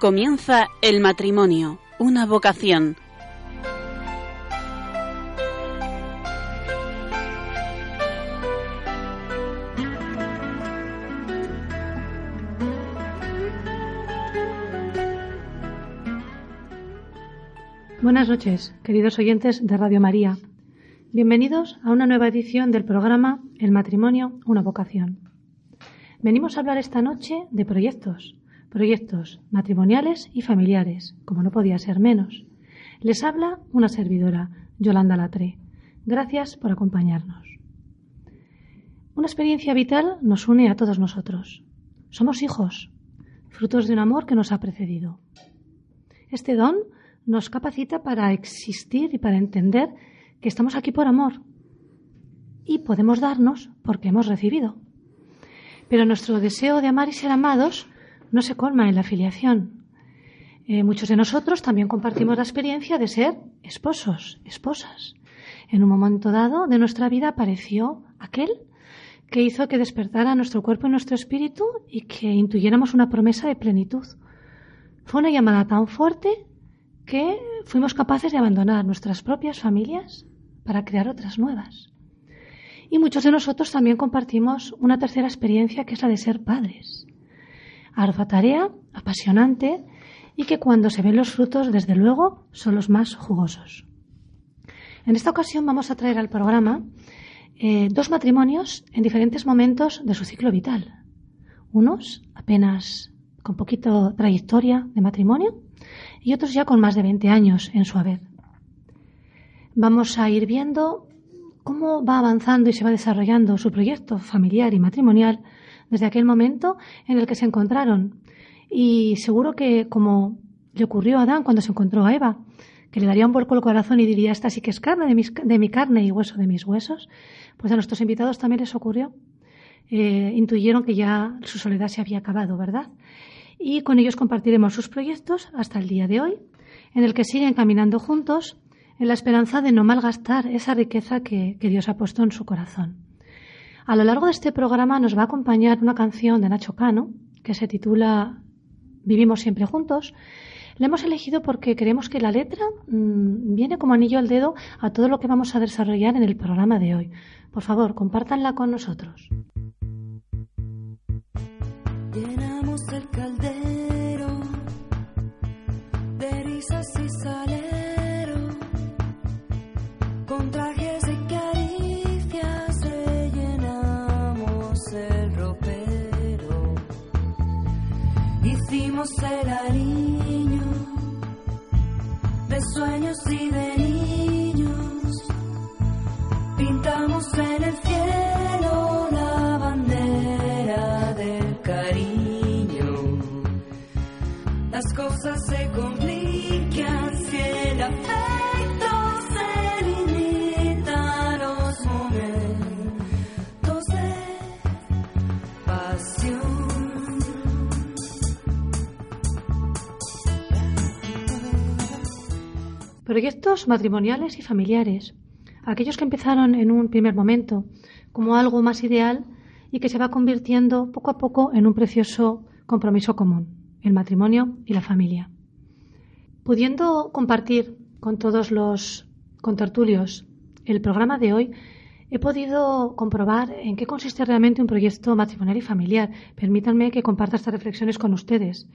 Comienza el matrimonio, una vocación. Buenas noches, queridos oyentes de Radio María. Bienvenidos a una nueva edición del programa El matrimonio, una vocación. Venimos a hablar esta noche de proyectos, proyectos matrimoniales y familiares, como no podía ser menos. Les habla una servidora, Yolanda Latre. Gracias por acompañarnos. Una experiencia vital nos une a todos nosotros. Somos hijos, frutos de un amor que nos ha precedido. Este don nos capacita para existir y para entender que estamos aquí por amor y podemos darnos porque hemos recibido. Pero nuestro deseo de amar y ser amados no se colma en la filiación. Eh, muchos de nosotros también compartimos la experiencia de ser esposos, esposas. En un momento dado de nuestra vida apareció aquel que hizo que despertara nuestro cuerpo y nuestro espíritu y que intuyéramos una promesa de plenitud. Fue una llamada tan fuerte que fuimos capaces de abandonar nuestras propias familias para crear otras nuevas. Y muchos de nosotros también compartimos una tercera experiencia que es la de ser padres. Ardua tarea, apasionante y que cuando se ven los frutos, desde luego, son los más jugosos. En esta ocasión vamos a traer al programa eh, dos matrimonios en diferentes momentos de su ciclo vital. Unos apenas con poquito trayectoria de matrimonio y otros ya con más de 20 años en su haber. Vamos a ir viendo cómo va avanzando y se va desarrollando su proyecto familiar y matrimonial desde aquel momento en el que se encontraron. Y seguro que, como le ocurrió a Adán cuando se encontró a Eva, que le daría un vuelco al corazón y diría, esta sí que es carne de, mi carne y hueso de mis huesos, pues a nuestros invitados también les ocurrió. Eh, intuyeron que ya su soledad se había acabado, ¿verdad? Y con ellos compartiremos sus proyectos hasta el día de hoy, en el que siguen caminando juntos en la esperanza de no malgastar esa riqueza que, Dios ha puesto en su corazón. A lo largo de este programa nos va a acompañar una canción de Nacho Cano que se titula Vivimos siempre juntos. La hemos elegido porque creemos que la letra mm, viene como anillo al dedo a todo lo que vamos a desarrollar en el programa de hoy. Por favor, compártanla con nosotros. Llenamos el caldero de risas y el cariño de sueños y de niños. Pintamos en el Proyectos matrimoniales y familiares. Aquellos que empezaron en un primer momento como algo más ideal y que se va convirtiendo poco a poco en un precioso compromiso común, el matrimonio y la familia. Pudiendo compartir con todos los contertulios el programa de hoy, he podido comprobar en qué consiste realmente un proyecto matrimonial y familiar. Permítanme que comparta estas reflexiones con ustedes.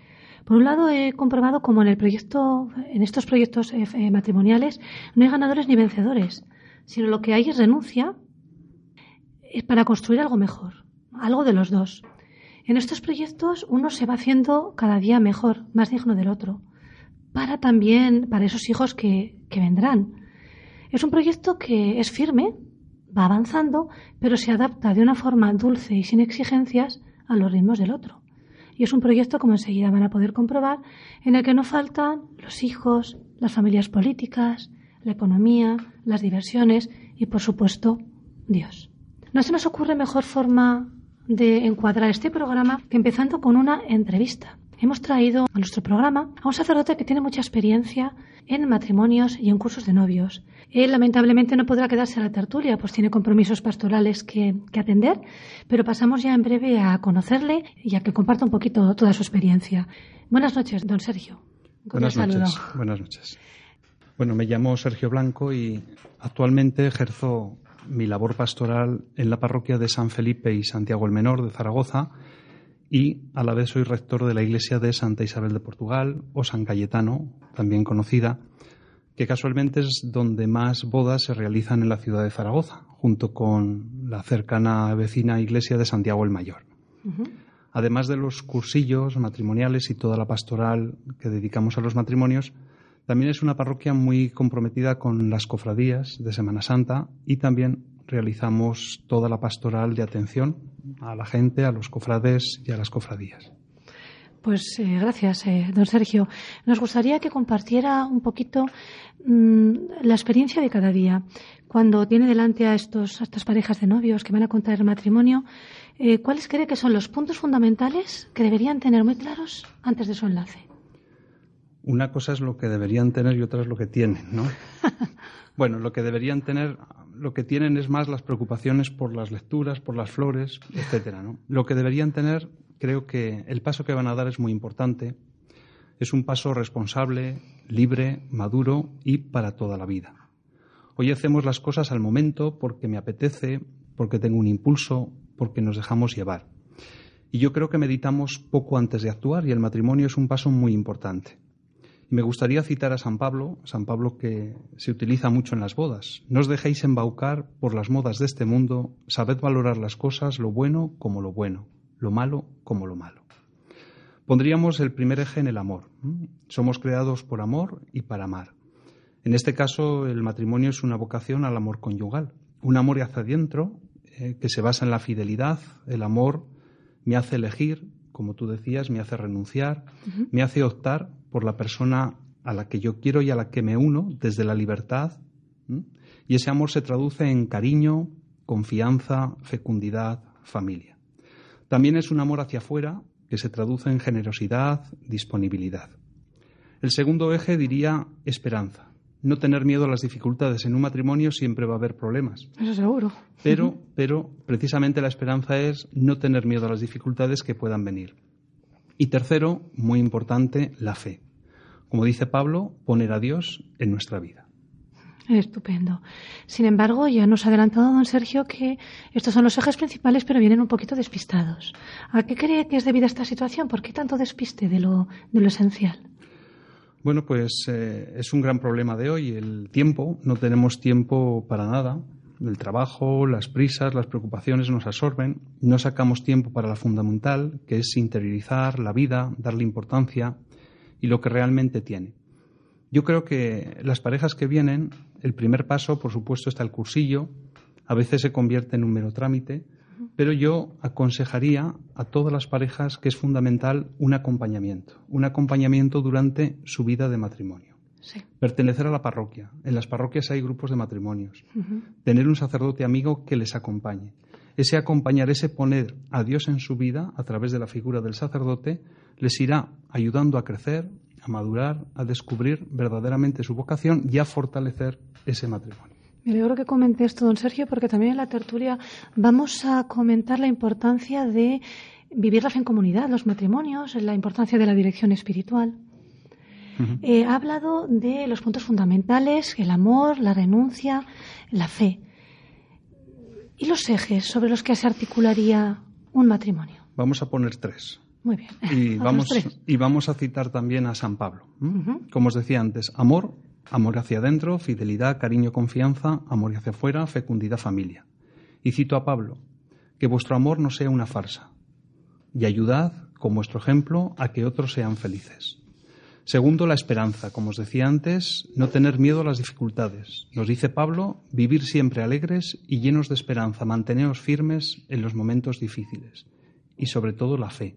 Por un lado, he comprobado como en el proyecto, en estos proyectos eh, eh, matrimoniales, no hay ganadores ni vencedores, sino lo que hay es renuncia es para construir algo mejor, algo de los dos. En estos proyectos uno se va haciendo cada día mejor, más digno del otro, para también, para esos hijos que, que vendrán. Es un proyecto que es firme, va avanzando, pero se adapta de una forma dulce y sin exigencias a los ritmos del otro. Y es un proyecto, como enseguida van a poder comprobar, en el que no faltan los hijos, las familias políticas, la economía, las diversiones y, por supuesto, Dios. No se nos ocurre mejor forma de encuadrar este programa que empezando con una entrevista. Hemos traído a nuestro programa a un sacerdote que tiene mucha experiencia en matrimonios y en cursos de novios. Él lamentablemente no podrá quedarse a la tertulia, pues tiene compromisos pastorales que, que atender, pero pasamos ya en breve a conocerle y a que comparta un poquito toda su experiencia. Buenas noches, don Sergio. Buenas noches. Buenas noches. Bueno, me llamo Sergio Blanco y actualmente ejerzo mi labor pastoral en la parroquia de San Felipe y Santiago el Menor de Zaragoza y a la vez soy rector de la iglesia de Santa Isabel de Portugal o San Cayetano, también conocida, que casualmente es donde más bodas se realizan en la ciudad de Zaragoza, junto con la cercana vecina iglesia de Santiago el Mayor. Además de los cursillos matrimoniales y toda la pastoral que dedicamos a los matrimonios, también es una parroquia muy comprometida con las cofradías de Semana Santa y también realizamos toda la pastoral de atención a la gente, a los cofrades y a las cofradías. Pues eh, gracias, eh, don Sergio. Nos gustaría que compartiera un poquito mm, la experiencia de cada día. Cuando tiene delante a, estos, a estas parejas de novios que van a contraer matrimonio, eh, ¿cuáles cree que son los puntos fundamentales que deberían tener muy claros antes de su enlace? Una cosa es lo que deberían tener y otra es lo que tienen, ¿no? bueno, lo que deberían tener, lo que tienen es más las preocupaciones por las lecturas, por las flores, etcétera, ¿no? Lo que deberían tener, creo que el paso que van a dar es muy importante. Es un paso responsable, libre, maduro y para toda la vida. Hoy hacemos las cosas al momento porque me apetece, porque tengo un impulso, porque nos dejamos llevar. Y yo creo que meditamos poco antes de actuar y el matrimonio es un paso muy importante. Me gustaría citar a San Pablo, San Pablo que se utiliza mucho en las bodas. No os dejéis embaucar por las modas de este mundo, sabed valorar las cosas, lo bueno como lo bueno, lo malo como lo malo. Pondríamos el primer eje en el amor. Somos creados por amor y para amar. En este caso, el matrimonio es una vocación al amor conyugal, un amor hacia adentro eh, que se basa en la fidelidad. El amor me hace elegir, como tú decías, me hace renunciar, me hace optar por la persona a la que yo quiero y a la que me uno desde la libertad. Y ese amor se traduce en cariño, confianza, fecundidad, familia. También es un amor hacia afuera que se traduce en generosidad, disponibilidad. El segundo eje diría esperanza. No tener miedo a las dificultades. En un matrimonio siempre va a haber problemas. Eso seguro. Pero, pero precisamente la esperanza es no tener miedo a las dificultades que puedan venir. Y tercero, muy importante, la fe. Como dice Pablo, poner a Dios en nuestra vida. Estupendo. Sin embargo, ya nos ha adelantado don Sergio que estos son los ejes principales, pero vienen un poquito despistados. ¿A qué cree que es debido a esta situación? ¿Por qué tanto despiste de lo, de lo esencial? Bueno, pues eh, es un gran problema de hoy, el tiempo. No tenemos tiempo para nada. El trabajo, las prisas, las preocupaciones nos absorben. No sacamos tiempo para la fundamental, que es interiorizar la vida, darle importancia y lo que realmente tiene. Yo creo que las parejas que vienen, el primer paso, por supuesto, está el cursillo. A veces se convierte en un mero trámite, pero yo aconsejaría a todas las parejas que es fundamental un acompañamiento, un acompañamiento durante su vida de matrimonio. Sí. Pertenecer a la parroquia. En las parroquias hay grupos de matrimonios. Tener un sacerdote amigo que les acompañe. Ese acompañar, ese poner a Dios en su vida a través de la figura del sacerdote, les irá ayudando a crecer, a madurar, a descubrir verdaderamente su vocación y a fortalecer ese matrimonio. Me alegro que comente esto, don Sergio, porque también en la tertulia vamos a comentar la importancia de vivir la fe en comunidad, los matrimonios, la importancia de la dirección espiritual. Eh, ha hablado de los puntos fundamentales, el amor, la renuncia, la fe. ¿Y los ejes sobre los que se articularía un matrimonio? Vamos a poner tres. Muy bien. Y vamos, y vamos a citar también a San Pablo. Como os decía antes, amor, amor hacia adentro, fidelidad, cariño, confianza, amor hacia afuera, fecundidad, familia. Y cito a Pablo, que vuestro amor no sea una farsa, y ayudad, con vuestro ejemplo, a que otros sean felices. Segundo, la esperanza. Como os decía antes, no tener miedo a las dificultades. Nos dice Pablo, vivir siempre alegres y llenos de esperanza, manteneos firmes en los momentos difíciles. Y sobre todo la fe.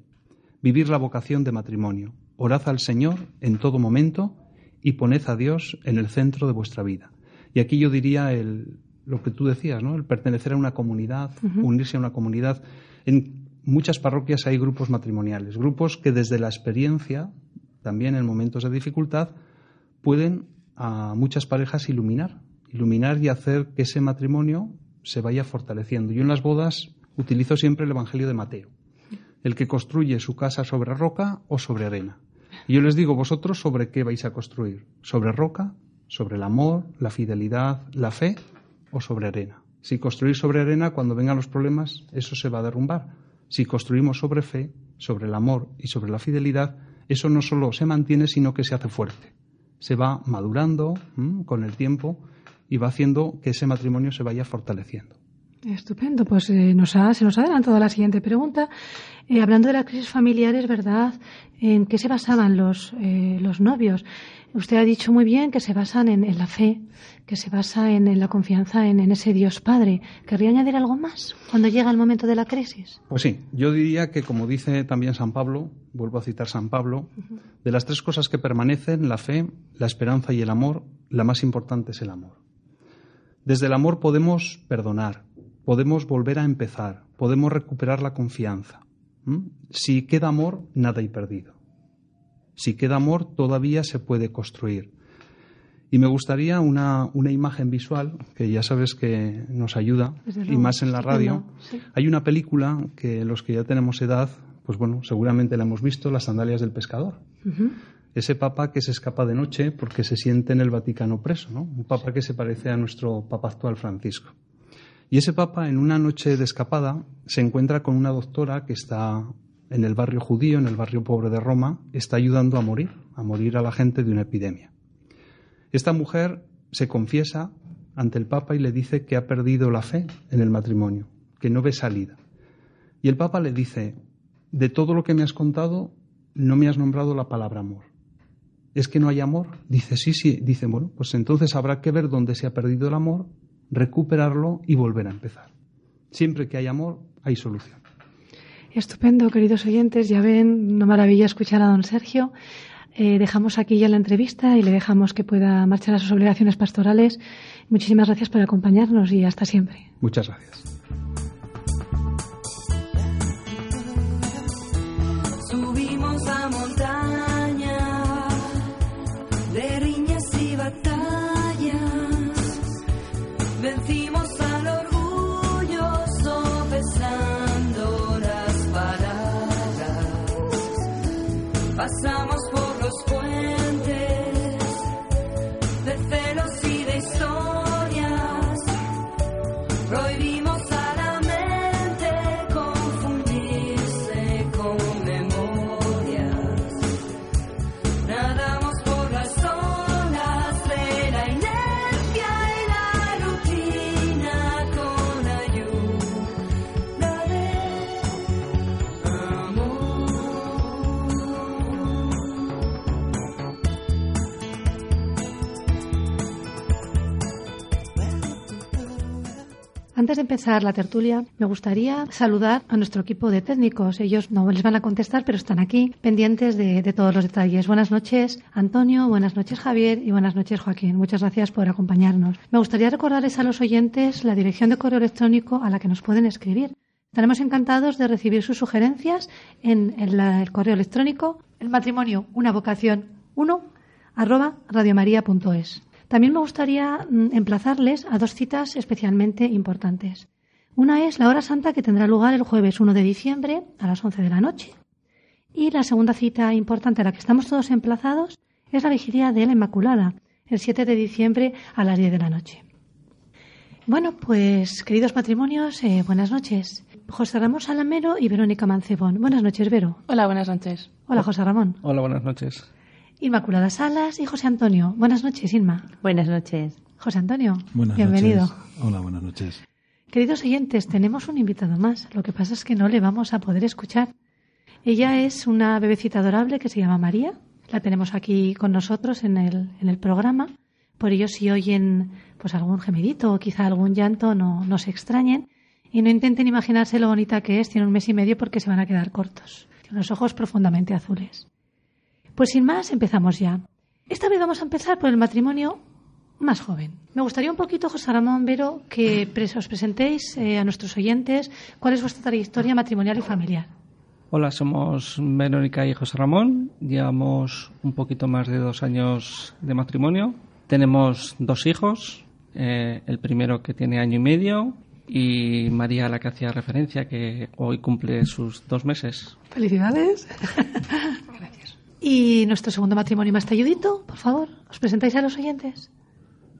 Vivir la vocación de matrimonio. Orad al Señor en todo momento y poned a Dios en el centro de vuestra vida. Y aquí yo diría el, lo que tú decías, ¿no? El pertenecer a una comunidad, unirse a una comunidad. En muchas parroquias hay grupos matrimoniales, grupos que desde la experiencia, también en momentos de dificultad, pueden a muchas parejas iluminar, iluminar y hacer que ese matrimonio se vaya fortaleciendo. Yo en las bodas utilizo siempre el Evangelio de Mateo, el que construye su casa sobre roca o sobre arena. Y yo les digo, vosotros sobre qué vais a construir, sobre roca, sobre el amor, la fidelidad, la fe o sobre arena. Si construís sobre arena, cuando vengan los problemas, eso se va a derrumbar. Si construimos sobre fe, sobre el amor y sobre la fidelidad, eso no solo se mantiene, sino que se hace fuerte. Se va madurando con el tiempo y va haciendo que ese matrimonio se vaya fortaleciendo. Estupendo, pues eh, nos ha, se nos ha adelantado la siguiente pregunta. Eh, hablando de las crisis familiares, ¿verdad? ¿En qué se basaban los, eh, los novios? Usted ha dicho muy bien que se basan en, en la fe, que se basa en, en la confianza en, en, ese Dios Padre. ¿Querría añadir algo más cuando llega el momento de la crisis? Pues sí, yo diría que, como dice también San Pablo, vuelvo a citar San Pablo, uh -huh. de las tres cosas que permanecen, la fe, la esperanza y el amor, la más importante es el amor. Desde el amor podemos perdonar, podemos volver a empezar, podemos recuperar la confianza. ¿Mm? Si queda amor, nada hay perdido. Si queda amor, todavía se puede construir. Y me gustaría una, una imagen visual, que ya sabes que nos ayuda, y más en la radio. Sí. Hay una película que los que ya tenemos edad, pues bueno, seguramente la hemos visto, Las sandalias del pescador. Uh -huh. Ese papa que se escapa de noche porque se siente en el Vaticano preso, ¿no? Un papa que se parece a nuestro papa actual Francisco. Y ese papa, en una noche de escapada, se encuentra con una doctora que está en el barrio judío, en el barrio pobre de Roma, está ayudando a morir, a morir a la gente de una epidemia. Esta mujer se confiesa ante el papa y le dice que ha perdido la fe en el matrimonio, que no ve salida. Y el papa le dice, de todo lo que me has contado, no me has nombrado la palabra amor. ¿Es que no hay amor? Dice, sí, sí. Dice, bueno, pues entonces habrá que ver dónde se ha perdido el amor recuperarlo y volver a empezar. Siempre que hay amor, hay solución. Estupendo, queridos oyentes. Ya ven, una maravilla escuchar a don Sergio. Eh, dejamos aquí ya la entrevista y le dejamos que pueda marchar a sus obligaciones pastorales. Muchísimas gracias por acompañarnos y hasta siempre. Muchas gracias. Prohibimos a de empezar la tertulia, me gustaría saludar a nuestro equipo de técnicos. Ellos no les van a contestar, pero están aquí pendientes de, todos los detalles. Buenas noches, Antonio, buenas noches, Javier, y buenas noches, Joaquín. Muchas gracias por acompañarnos. Me gustaría recordarles a los oyentes la dirección de correo electrónico a la que nos pueden escribir. Estaremos encantados de recibir sus sugerencias en, el correo electrónico el matrimonio una vocación 1 arroba radiomaria.es. También me gustaría mm, emplazarles a dos citas especialmente importantes. Una es la hora santa que tendrá lugar el jueves 1 de diciembre a las 11 de la noche. Y la segunda cita importante a la que estamos todos emplazados es la vigilia de la Inmaculada, el 7 de diciembre a las 10 de la noche. Bueno, pues queridos matrimonios, eh, buenas noches. José Ramón Salamero y Verónica Mancebón. Buenas noches, Vero. Hola, buenas noches. Hola, José Ramón. Hola, buenas noches. Inmaculada Salas y José Antonio. Buenas noches, Inma. Buenas noches. José Antonio. Buenas bienvenido. Noches. Hola, buenas noches. Queridos oyentes, tenemos un invitado más. Lo que pasa es que no le vamos a poder escuchar. Ella es una bebecita adorable que se llama María. La tenemos aquí con nosotros en el, en el programa. Por ello, si oyen pues algún gemidito o quizá algún llanto, no, no se extrañen y no intenten imaginarse lo bonita que es. Tiene un mes y medio porque se van a quedar cortos. Tiene unos ojos profundamente azules. Pues sin más, empezamos ya. Esta vez vamos a empezar por el matrimonio más joven. Me gustaría un poquito, José Ramón Vero, que os presentéis eh, a nuestros oyentes cuál es vuestra trayectoria matrimonial y familiar. Hola, somos Verónica y José Ramón. Llevamos un poquito más de dos años de matrimonio. Tenemos dos hijos. eh, el primero que tiene año y medio y María, a la que hacía referencia, que hoy cumple sus dos meses. Felicidades. Gracias. Y nuestro segundo matrimonio más talludito, por favor, ¿os presentáis a los oyentes?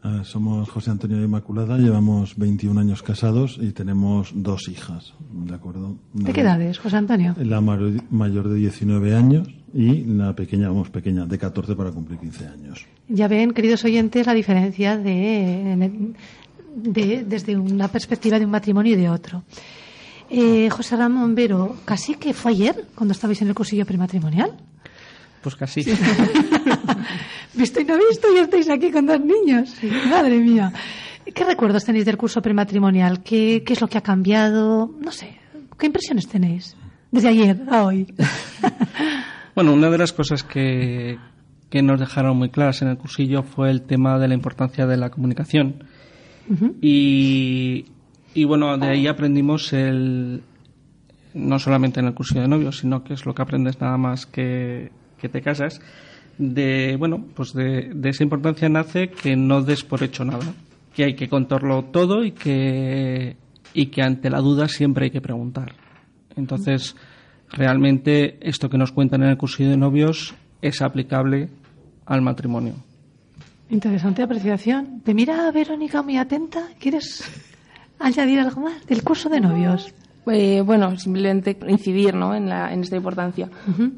Eh, somos José Antonio Inmaculada, llevamos 21 años casados y tenemos dos hijas, ¿de acuerdo? ¿De qué edades, José Antonio? La mayor de 19 años y la pequeña, vamos, pequeña, de 14 para cumplir 15 años. Ya ven, queridos oyentes, la diferencia de, de- desde una perspectiva de un matrimonio y de otro. Eh, José Ramón Vero, casi que fue ayer cuando estabais en el cursillo prematrimonial. Pues casi. Visto y no visto, ya estáis aquí con dos niños. Madre mía. ¿Qué recuerdos tenéis del curso prematrimonial? ¿Qué, qué es lo que ha cambiado? No sé. ¿Qué impresiones tenéis? Desde ayer a hoy. Bueno, una de las cosas que, que nos dejaron muy claras en el cursillo fue el tema de la importancia de la comunicación. Y, y bueno, de ahí aprendimos el no solamente en el cursillo de novios, sino que es lo que aprendes nada más que, que te casas. De bueno, pues de, de esa importancia nace que no des por hecho nada, que hay que contarlo todo y que y que ante la duda siempre hay que preguntar. Entonces, realmente esto que nos cuentan en el cursillo de novios es aplicable al matrimonio. Interesante apreciación. Te mira Verónica muy atenta. ¿Quieres añadir algo más del curso de novios? Eh, bueno, simplemente incidir ¿no? en, la, en esta importancia.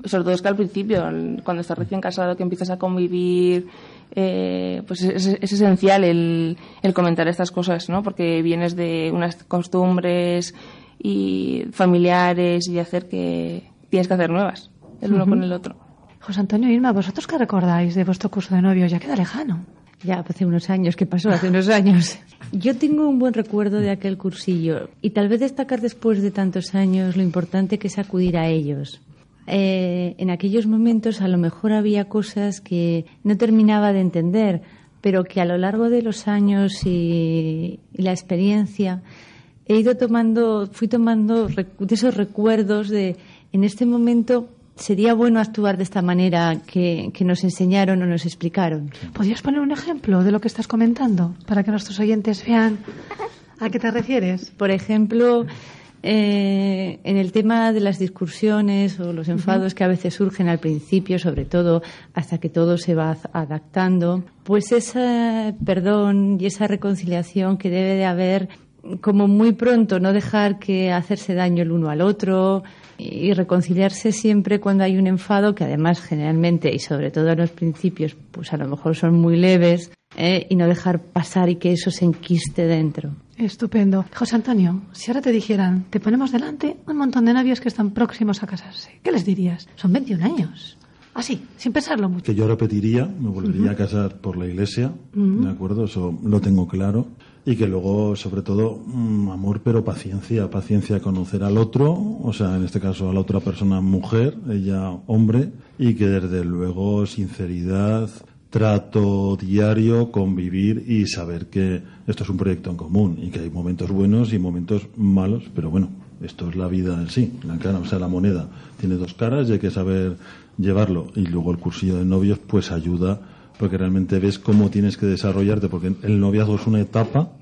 Sobre todo es que al principio, cuando estás recién casado, que empiezas a convivir, eh, pues es, es esencial el, el comentar estas cosas, ¿no? Porque vienes de unas costumbres y familiares y de hacer que tienes que hacer nuevas, el uno con el otro. José Antonio Irma, ¿vosotros qué recordáis de vuestro curso de novios? Ya queda lejano. Ya hace unos años, ¿qué pasó? Hace unos años. Yo tengo un buen recuerdo de aquel cursillo y tal vez destacar después de tantos años lo importante que es acudir a ellos. Eh, en aquellos momentos a lo mejor había cosas que no terminaba de entender, pero que a lo largo de los años y, y la experiencia he ido tomando, fui tomando de esos recuerdos de en este momento sería bueno actuar de esta manera que, que nos enseñaron o nos explicaron. ¿Podrías poner un ejemplo de lo que estás comentando para que nuestros oyentes vean a qué te refieres? Por ejemplo, eh, en el tema de las discusiones o los enfados que a veces surgen al principio, sobre todo hasta que todo se va adaptando, pues ese perdón y esa reconciliación que debe de haber como muy pronto, no dejar que hacerse daño el uno al otro y reconciliarse siempre cuando hay un enfado que además generalmente y sobre todo en los principios pues a lo mejor son muy leves ¿eh? y no dejar pasar y que eso se enquiste dentro. Estupendo. José Antonio, si ahora te dijeran, te ponemos delante un montón de novios que están próximos a casarse, ¿qué les dirías? Son 21 años. Así, sin pensarlo mucho. Que yo repetiría, me volvería a casar por la iglesia, ¿de acuerdo? Eso lo tengo claro. Y que luego, sobre todo, mm, amor, pero paciencia, paciencia a conocer al otro, o sea, en este caso a la otra persona mujer, ella hombre, y que desde luego sinceridad, trato diario, convivir y saber que esto es un proyecto en común y que hay momentos buenos y momentos malos, pero bueno, esto es la vida en sí, la cara, o sea, la moneda tiene dos caras y hay que saber llevarlo. Y luego el cursillo de novios pues ayuda porque realmente ves cómo tienes que desarrollarte, porque el noviazgo es una etapa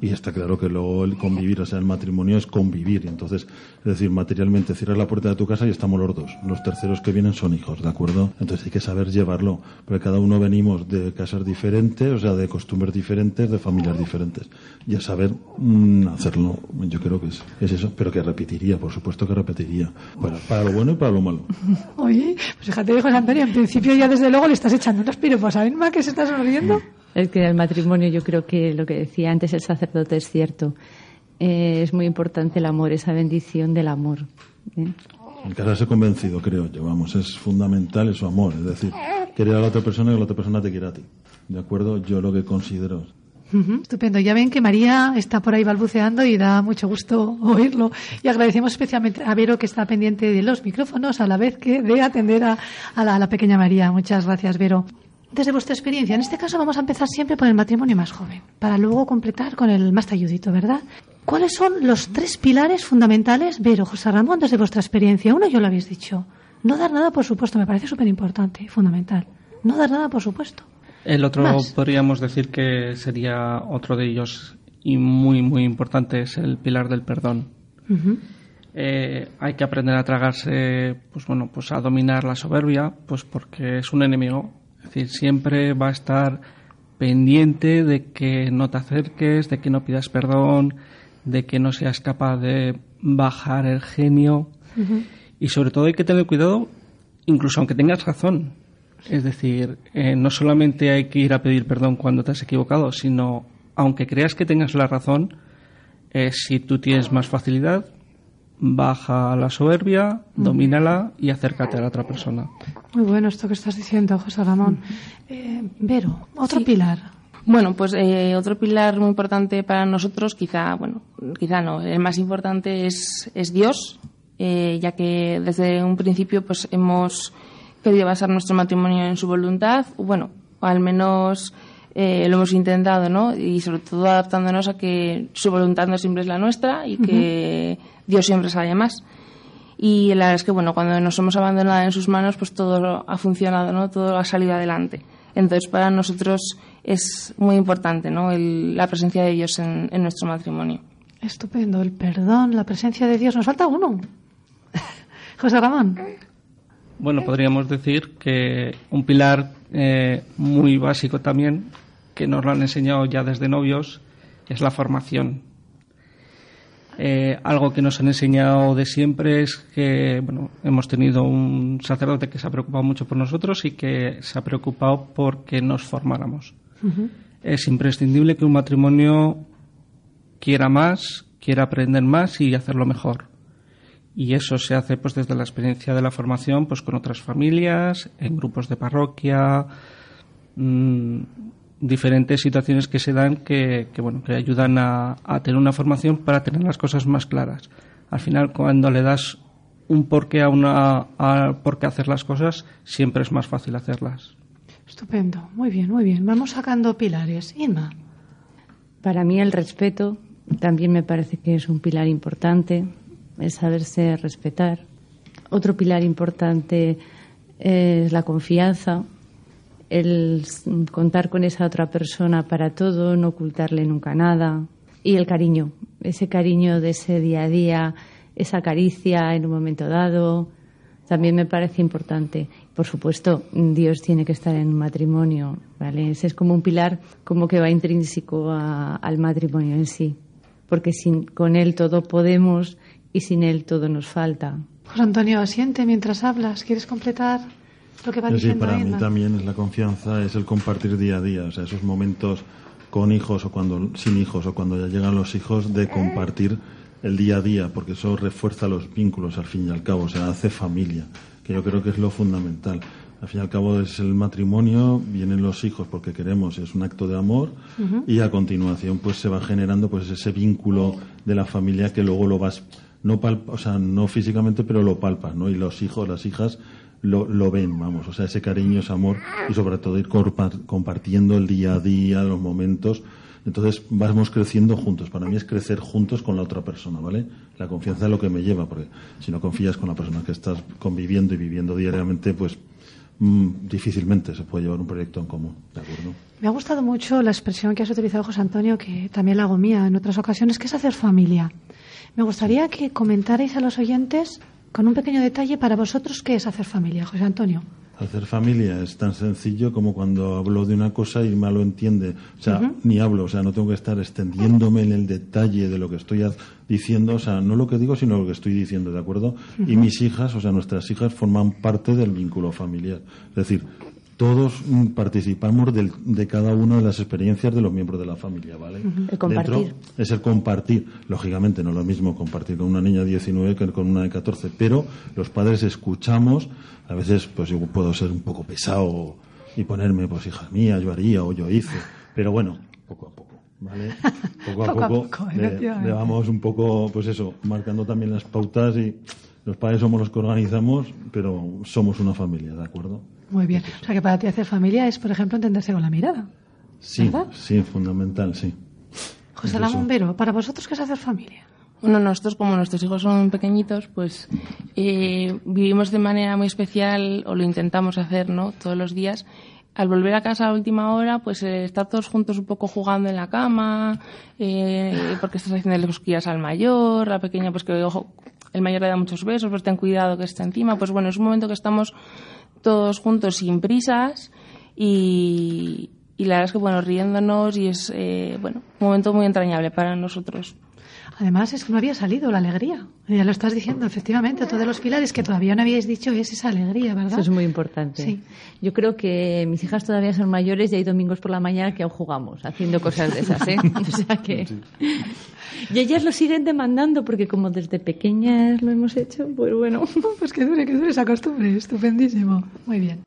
y está claro que luego el convivir, o sea, el matrimonio es convivir. Entonces, es decir, materialmente cierras la puerta de tu casa y estamos los dos. Los terceros que vienen son hijos, ¿de acuerdo? Entonces hay que saber llevarlo, porque cada uno venimos de casas diferentes, o sea, de costumbres diferentes, de familias diferentes. Y a saber mm, hacerlo, yo creo que es, es eso, pero que repetiría, por supuesto que repetiría. Bueno, para lo bueno y para lo malo. Oye, pues fíjate, José Antonio, en principio ya desde luego le estás echando unos piropos a Irma que se está sonriendo. Es que el matrimonio yo creo que lo que decía antes el sacerdote es cierto. Eh, es muy importante el amor, esa bendición del amor. ¿eh? El casarse convencido, creo yo, vamos, es fundamental es su amor, es decir, querer a la otra persona y que la otra persona te quiera a ti. ¿De acuerdo? Yo lo que considero. Estupendo. Ya ven que María está por ahí balbuceando y da mucho gusto oírlo. Y agradecemos especialmente a Vero que está pendiente de los micrófonos a la vez que de atender a, a la, a la pequeña María. Muchas gracias, Vero. Desde vuestra experiencia, en este caso vamos a empezar siempre por el matrimonio más joven, para luego completar con el más talludito, ¿verdad? ¿Cuáles son los tres pilares fundamentales, Vero, José Ramón, desde vuestra experiencia? Uno, yo lo habéis dicho. No dar nada, por supuesto, me parece súper importante, fundamental. No dar nada, por supuesto. El otro Más. podríamos decir que sería otro de ellos y muy muy importante es el pilar del perdón. Eh, hay que aprender a tragarse, pues bueno, pues a dominar la soberbia, pues porque es un enemigo. Es decir, siempre va a estar pendiente de que no te acerques, de que no pidas perdón, de que no seas capaz de bajar el genio. Y sobre todo hay que tener cuidado, incluso aunque tengas razón. Es decir, eh, no solamente hay que ir a pedir perdón cuando te has equivocado, sino aunque creas que tengas la razón, eh, si tú tienes más facilidad, baja la soberbia, domínala y acércate a la otra persona. Muy bueno esto que estás diciendo, José Ramón. Eh, Vero, otro Sí. pilar. Bueno, pues eh, otro pilar muy importante para nosotros, quizá, bueno, quizá no, el más importante es, es Dios, eh, ya que desde un principio pues hemos querido basar nuestro matrimonio en su voluntad, bueno, o al menos eh, lo hemos intentado, ¿no? Y sobre todo adaptándonos a que su voluntad no siempre es la nuestra y que Dios siempre sabe más. Y la verdad es que, bueno, cuando nos hemos abandonado en sus manos, pues todo ha funcionado, ¿no? Todo ha salido adelante. Entonces, para nosotros es muy importante, ¿no? El- la presencia de Dios en, en nuestro matrimonio. Estupendo, el perdón, la presencia de Dios. Nos falta uno. José Ramón. Bueno, podríamos decir que un pilar eh, muy básico también, que nos lo han enseñado ya desde novios, es la formación. Eh, algo que nos han enseñado de siempre es que bueno, hemos tenido un sacerdote que se ha preocupado mucho por nosotros y que se ha preocupado porque nos formáramos. Es imprescindible que un matrimonio quiera más, quiera aprender más y hacerlo mejor. Y eso se hace pues desde la experiencia de la formación pues con otras familias, en grupos de parroquia, mm, diferentes situaciones que se dan que, que, bueno que ayudan a, a tener una formación para tener las cosas más claras. Al final cuando le das un porqué a una a por qué hacer las cosas, siempre es más fácil hacerlas. Estupendo, muy bien, muy bien. Vamos sacando pilares. Inma. Para mí el respeto también me parece que es un pilar importante, el saberse respetar. Otro pilar importante es la confianza, el contar con esa otra persona para todo, no ocultarle nunca nada. Y el cariño, ese cariño de ese día a día, esa caricia en un momento dado, también me parece importante. Por supuesto, Dios tiene que estar en un matrimonio, ¿vale? Ese es como un pilar como que va intrínseco al matrimonio en sí, porque sin, con Él todo podemos y sin Él todo nos falta. José Antonio, asiente mientras hablas. ¿Quieres completar lo que va Sí, para mí Inma? también es la confianza, es el compartir día a día, o sea, esos momentos con hijos o cuando sin hijos o cuando ya llegan los hijos de compartir el día a día, porque eso refuerza los vínculos al fin y al cabo, o sea, hace familia, que yo creo que es lo fundamental. Al fin y al cabo es el matrimonio, vienen los hijos porque queremos, es un acto de amor y a continuación pues se va generando pues ese vínculo de la familia que luego lo vas no palpa, o sea, no físicamente, pero lo palpas, ¿no? Y los hijos, las hijas lo, lo ven, vamos, o sea, ese cariño, ese amor y sobre todo ir compartiendo el día a día, los momentos. Entonces vamos creciendo juntos. Para mí es crecer juntos con la otra persona, ¿vale? La confianza es lo que me lleva, porque si no confías con la persona que estás conviviendo y viviendo diariamente, pues mm, difícilmente se puede llevar un proyecto en común, ¿de acuerdo? Me ha gustado mucho la expresión que has utilizado, José Antonio, que también la hago mía en otras ocasiones, que es hacer familia. Me gustaría que comentarais a los oyentes con un pequeño detalle para vosotros qué es hacer familia, José Antonio. Hacer familia es tan sencillo como cuando hablo de una cosa y me lo entiende. O sea, ni hablo, o sea, no tengo que estar extendiéndome en el detalle de lo que estoy diciendo, o sea, no lo que digo, sino lo que estoy diciendo, ¿de acuerdo? Y mis hijas, o sea, nuestras hijas forman parte del vínculo familiar. Es decir, todos mm, participamos del- de cada una de las experiencias de los miembros de la familia, ¿vale? El compartir. Dentro es el compartir. Lógicamente no es lo mismo compartir con una niña de 19 que con una de 14, pero los padres escuchamos, a veces pues yo puedo ser un poco pesado y ponerme, pues hija mía, yo haría o yo hice, pero bueno, poco a poco. ¿Vale? Poco a Poco a poco, le vamos un poco, pues eso, marcando también las pautas y Los padres somos los que organizamos, pero somos una familia, ¿de acuerdo? Muy bien. O sea que para ti hacer familia es, por ejemplo, entenderse con la mirada. Sí, ¿Verdad? sí, fundamental, sí. José Es Ramón. Vero, ¿para vosotros qué es hacer familia? Bueno, nosotros como nuestros hijos son pequeñitos, pues eh, vivimos de manera muy especial, o lo intentamos hacer, ¿no? Todos los días. Al volver a casa a última hora, pues eh, estar todos juntos un poco jugando en la cama, eh, porque estás haciendo cosquillas al mayor, la pequeña, pues que ojo, el mayor le da muchos besos, pues ten cuidado que está encima. Pues bueno, es un momento que estamos todos juntos sin prisas y, y la verdad es que bueno, riéndonos y es, eh, bueno, un momento muy entrañable para nosotros. Además, es que no había salido la alegría. Ya lo estás diciendo, efectivamente. De los pilares que todavía no habíais dicho es esa alegría, ¿verdad? Eso es muy importante. Sí. Yo creo que mis hijas todavía son mayores y hay domingos por la mañana que aún jugamos, haciendo cosas de esas, ¿eh? O sea que... Y ellas lo siguen demandando porque como desde pequeñas lo hemos hecho, pues bueno. Pues que dure, que dure esa costumbre. Estupendísimo. Muy bien.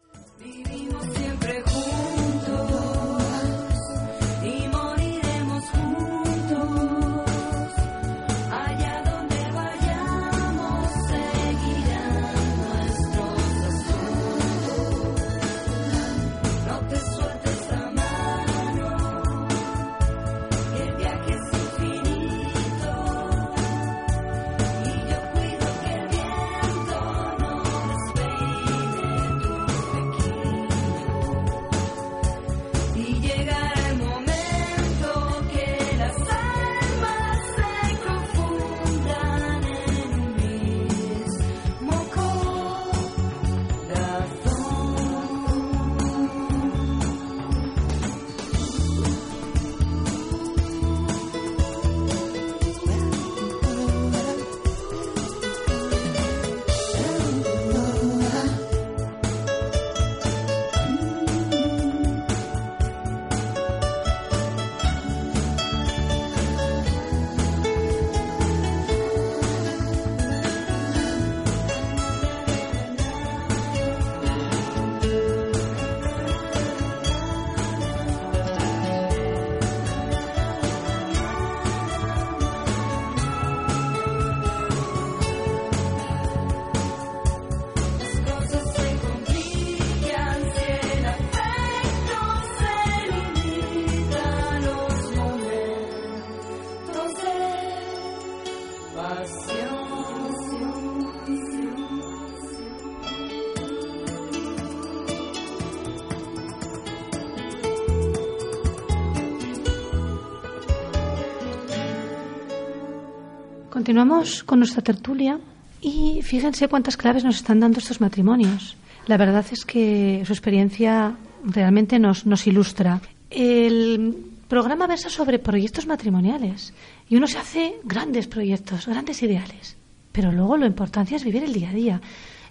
Continuamos con nuestra tertulia y fíjense cuántas claves nos están dando estos matrimonios. La verdad es que su experiencia realmente nos, nos ilustra. El programa versa sobre proyectos matrimoniales y uno se hace grandes proyectos, grandes ideales, pero luego lo importante es vivir el día a día.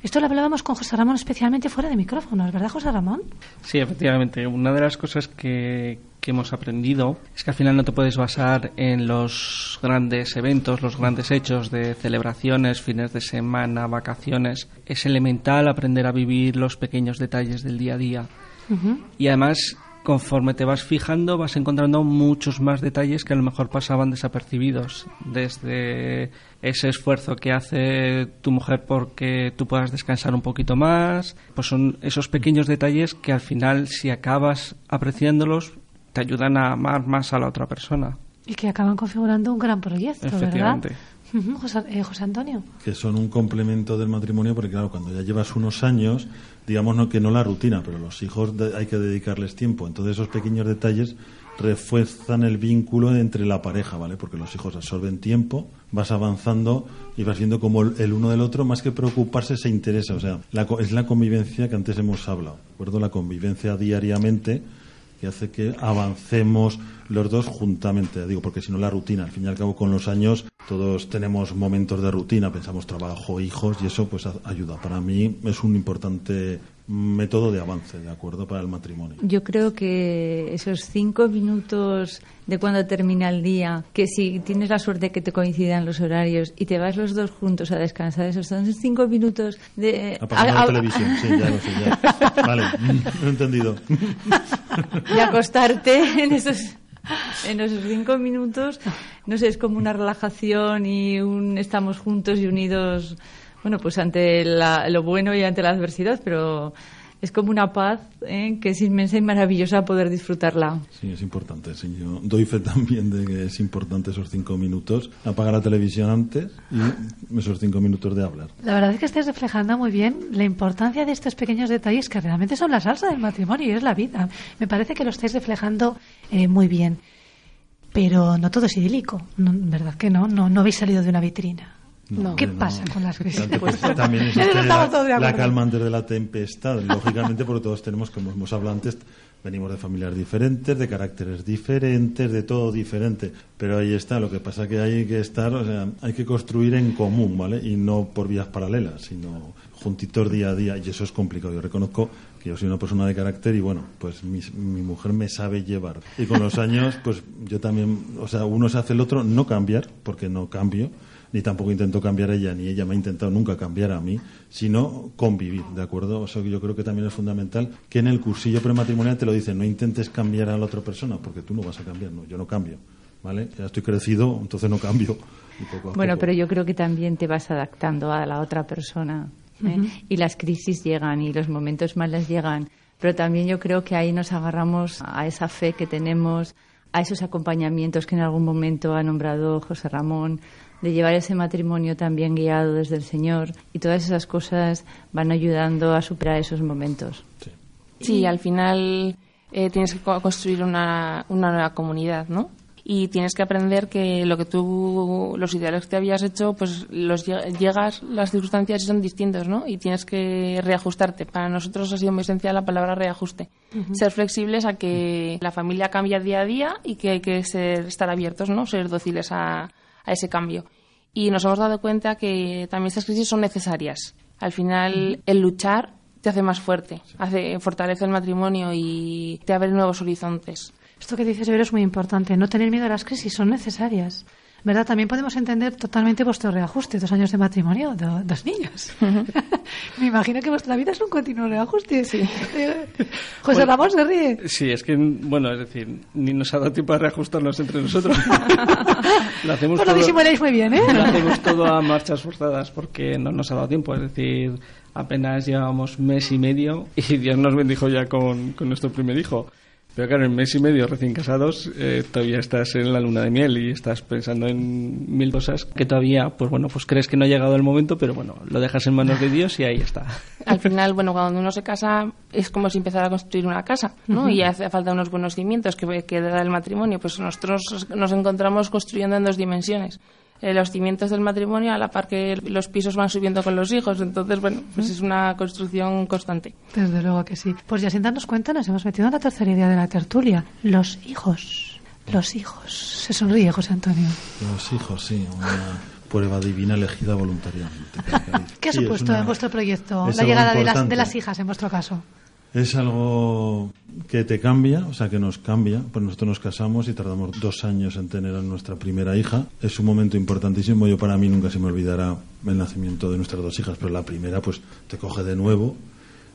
Esto lo hablábamos con José Ramón especialmente fuera de micrófonos, ¿verdad, José Ramón? Sí, efectivamente. Una de las cosas que, que hemos aprendido es que al final no te puedes basar en los grandes eventos, los grandes hechos de celebraciones, fines de semana, vacaciones. Es elemental aprender a vivir los pequeños detalles del día a día. Y además, conforme te vas fijando, vas encontrando muchos más detalles que a lo mejor pasaban desapercibidos. Desde ese esfuerzo que hace tu mujer porque tú puedas descansar un poquito más, pues son esos pequeños detalles que al final, si acabas apreciándolos, te ayudan a amar más a la otra persona. Y que acaban configurando un gran proyecto, ¿verdad? Efectivamente. José, eh, José Antonio. que son un complemento del matrimonio porque claro cuando ya llevas unos años digamos no que no la rutina pero los hijos de- hay que dedicarles tiempo. Entonces esos pequeños detalles refuerzan el vínculo entre la pareja vale porque los hijos absorben tiempo vas avanzando y vas viendo como el uno del otro más que preocuparse se interesa. O sea la es la convivencia que antes hemos hablado ¿de acuerdo la convivencia diariamente que hace que avancemos los dos juntamente, digo, porque si no la rutina, al fin y al cabo con los años todos tenemos momentos de rutina, pensamos trabajo, hijos y eso pues ayuda. Para mí es un importante método de avance, ¿de acuerdo? Para el matrimonio. Yo creo que esos cinco minutos de cuando termina el día, que si tienes la suerte que te coincidan los horarios y te vas los dos juntos a descansar, esos son cinco minutos de... A- a- la televisión, sí, ya lo sé, ya. Vale, lo he entendido. de acostarte en esos en esos cinco minutos no sé es como una relajación y un estamos juntos y unidos bueno, pues ante la- lo bueno y ante la adversidad, pero es como una paz ¿eh? que es inmensa y maravillosa poder disfrutarla. Sí, es importante. Sí, yo doy fe también de que es importante esos cinco minutos. Apagar la televisión antes y esos cinco minutos de hablar. La verdad es que estáis reflejando muy bien la importancia de estos pequeños detalles que realmente son la salsa del matrimonio y es la vida. Me parece que lo estáis reflejando eh, muy bien. Pero no todo es idílico, no, ¿verdad que no? No, no habéis salido de una vitrina. No, ¿Qué no. pasa con las crisis? Pues también existe la, la calma antes de la tempestad, lógicamente, porque todos tenemos, como hemos hablado antes, venimos de familias diferentes, de caracteres diferentes, de todo diferente. Pero ahí está, lo que pasa que hay que estar, o sea, hay que construir en común, ¿vale? Y no por vías paralelas, sino juntitos día a día, y eso es complicado. Yo reconozco que yo soy una persona de carácter y bueno, pues mi, mi mujer me sabe llevar. Y con los años, pues yo también, o sea, uno se hace el otro, no cambiar, porque no cambio, ni tampoco intento cambiar a ella, ni ella me ha intentado nunca cambiar a mí, sino convivir, ¿de acuerdo? O sea, que yo creo que también es fundamental que en el cursillo prematrimonial te lo dicen, no intentes cambiar a la otra persona, porque tú no vas a cambiar, no, yo no cambio, ¿vale? Ya estoy crecido, entonces no cambio. Y poco a Bueno, poco- pero yo creo que también te vas adaptando a la otra persona. ¿eh? Y las crisis llegan y los momentos malos llegan. Pero también yo creo que ahí nos agarramos a esa fe que tenemos, a esos acompañamientos que en algún momento ha nombrado José Ramón, de llevar ese matrimonio también guiado desde el Señor. Y todas esas cosas van ayudando a superar esos momentos. Sí, al final eh, tienes que co- construir una, una nueva comunidad, ¿no? Y tienes que aprender que lo que tú, los ideales que te habías hecho, pues los lle- llegas, las circunstancias son distintos, ¿no? Y tienes que reajustarte. Para nosotros ha sido muy esencial la palabra reajuste. Ser flexibles a que la familia cambia día a día y que hay que ser, estar abiertos, ¿no? Ser dóciles a, a ese cambio. Y nos hemos dado cuenta que también estas crisis son necesarias. Al final, el luchar te hace más fuerte, hace, fortalece el matrimonio y te abre nuevos horizontes. Esto que dices, Vero, es muy importante. No tener miedo a las crisis, son necesarias. ¿Verdad? También podemos entender totalmente vuestro reajuste, dos años de matrimonio, do- dos niños. Me imagino que vuestra vida es un continuo reajuste. Eh, José Ramón se ríe. Sí, es que, bueno, es decir, ni nos ha dado tiempo a reajustarnos entre nosotros. lo hacemos Pues lo todo- disimuláis muy bien, ¿eh? Lo hacemos todo a marchas forzadas porque no nos ha dado tiempo. Es decir, apenas llevamos mes y medio y Dios nos bendijo ya con, con nuestro primer hijo. Pero claro, en mes y medio recién casados eh, todavía estás en la luna de miel y estás pensando en mil cosas que todavía, pues bueno, pues crees que no ha llegado el momento, pero bueno, lo dejas en manos de Dios y ahí está. Al final, bueno, cuando uno se casa es como si empezara a construir una casa, ¿no? Y hace falta unos buenos cimientos que, que da el matrimonio. Pues nosotros nos encontramos construyendo en dos dimensiones. Eh, los cimientos del matrimonio a la par que los pisos van subiendo con los hijos. Entonces, bueno, pues es una construcción constante. Desde luego que sí. Pues ya sin darnos cuenta nos hemos metido en la tercera idea de la tertulia. Los hijos. Los hijos. Se sonríe José Antonio. Los hijos, sí, una prueba divina elegida voluntariamente. ¿Qué ha Sí, supuesto una- en vuestro proyecto la llegada de las, de las hijas, en vuestro caso? Es algo que te cambia, o sea, que nos cambia. Pues nosotros nos casamos y tardamos dos años en tener a nuestra primera hija. Es un momento importantísimo. Yo para mí nunca se me olvidará el nacimiento de nuestras dos hijas, pero la primera pues te coge de nuevo.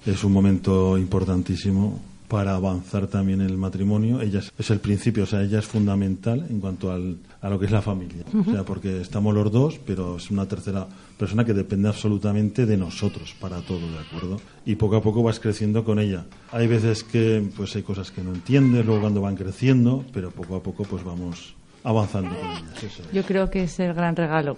Es un momento importantísimo para avanzar también en el matrimonio. Ella es, es el principio, o sea, ella es fundamental en cuanto al, a lo que es la familia. O sea, porque estamos los dos, pero es una tercera persona que depende absolutamente de nosotros para todo, ¿de acuerdo? Y poco a poco vas creciendo con ella. Hay veces que pues hay cosas que no entiendes, luego cuando van creciendo, pero poco a poco pues vamos avanzando con ellas. eso es. Yo creo que es el gran regalo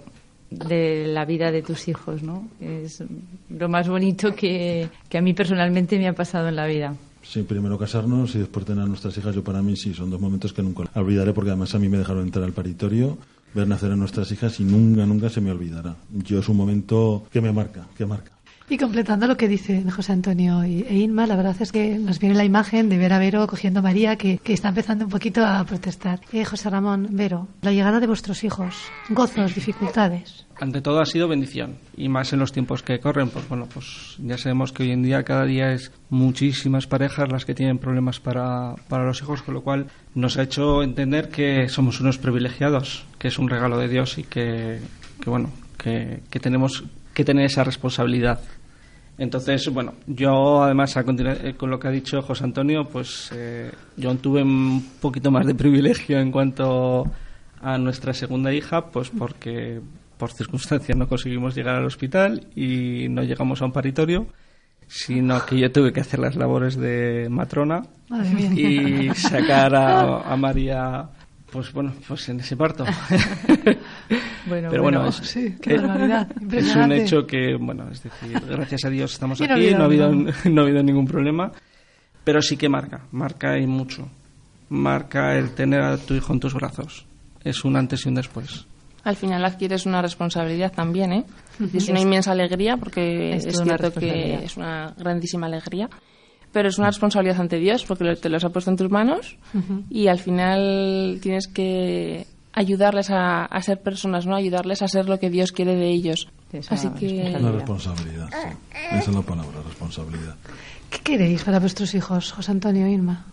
de la vida de tus hijos, ¿no? Es lo más bonito que, que a mí personalmente me ha pasado en la vida. Sí, primero casarnos y después tener a nuestras hijas, yo para mí sí, son dos momentos que nunca olvidaré porque además a mí me dejaron entrar al paritorio, ver nacer a nuestras hijas y nunca, nunca se me olvidará. Yo es un momento que me marca, que marca. Y completando lo que dice José Antonio e Inma, la verdad es que nos viene la imagen de ver a Vero cogiendo a María, que, que está empezando un poquito a protestar. Eh, José Ramón, Vero, la llegada de vuestros hijos, gozos, dificultades. Ante todo ha sido bendición y más en los tiempos que corren, pues bueno, pues ya sabemos que hoy en día cada día es muchísimas parejas las que tienen problemas para, para los hijos, con lo cual nos ha hecho entender que somos unos privilegiados, que es un regalo de Dios y que, que bueno, que, que tenemos que tener esa responsabilidad. Entonces, bueno, yo además a continu- eh, con lo que ha dicho José Antonio, pues eh, yo tuve un poquito más de privilegio en cuanto a nuestra segunda hija, pues porque por circunstancias no conseguimos llegar al hospital y no llegamos a un paritorio, sino que yo tuve que hacer las labores de matrona y sacar a, a María, pues bueno, pues en ese parto. Bueno, Pero bueno, bueno, es, sí, qué que- barbaridad, es un hecho que, bueno, es decir, gracias a Dios estamos Quiero aquí, no ha, habido, no ha habido ningún problema, pero sí que marca, marca y mucho. Marca el tener a tu hijo en tus brazos. Es un antes y un después. Al final adquieres una responsabilidad también, ¿eh? Es una inmensa alegría porque Es es, cierto que es una grandísima alegría, pero es una responsabilidad ante Dios porque te los ha puesto en tus manos y al final tienes que ayudarles a, a ser personas, ¿no? Ayudarles a ser lo que Dios quiere de ellos. Esa Así que Una responsabilidad, sí. Esa es la palabra, responsabilidad. ¿Qué queréis para vuestros hijos, José Antonio e Irma?